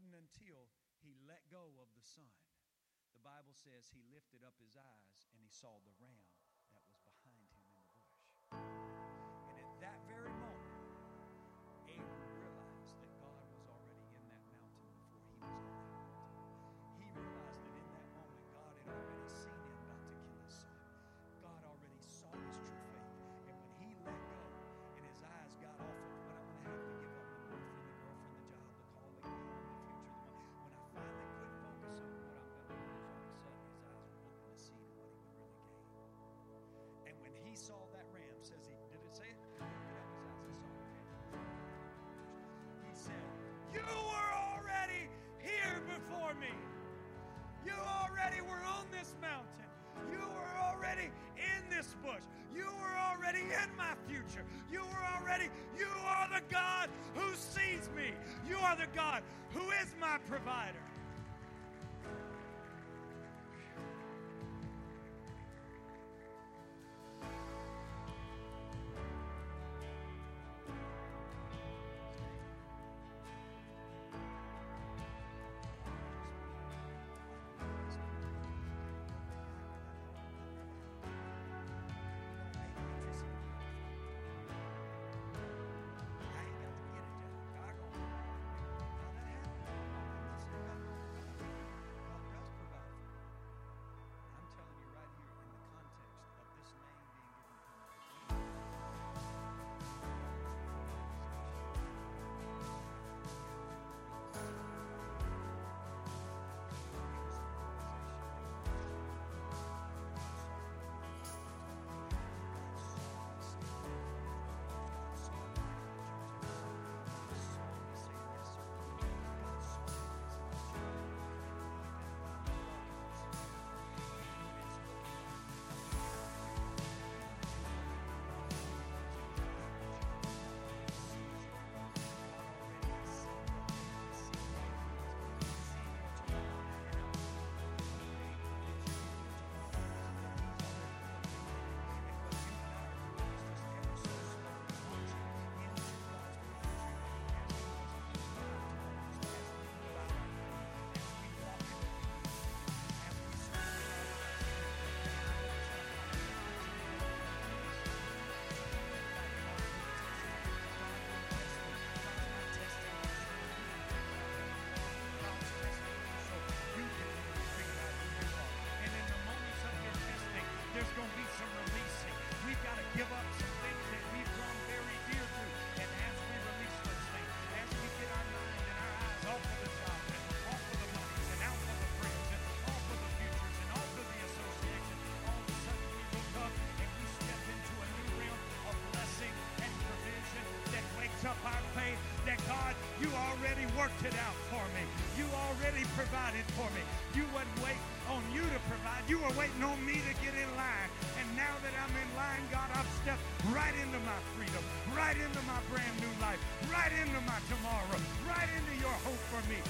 Wasn't until he let go of the son. The Bible says he lifted up his eyes and he saw the ram that was behind him in the bush. And at that very You were already here before me. You already were on this mountain. You were already in this bush. You were already in my future. You were already, you are the God who sees me. You are the God who is my provider. going to be some releasing. We've got to give up some things that we've grown very dear to. And as we release those things, as we get our mind and our eyes off of the job and off of the money and out of the friends and off of the futures and off of the association, all of a sudden we look up and we step into a new realm of blessing and provision that wakes up our faith that God, you already worked it out for me. You already provided for me. You wouldn't wait on you to provide. You were waiting on me to get in that I'm in line, God, I've stepped right into my freedom, right into my brand new life, right into my tomorrow, right into your hope for me,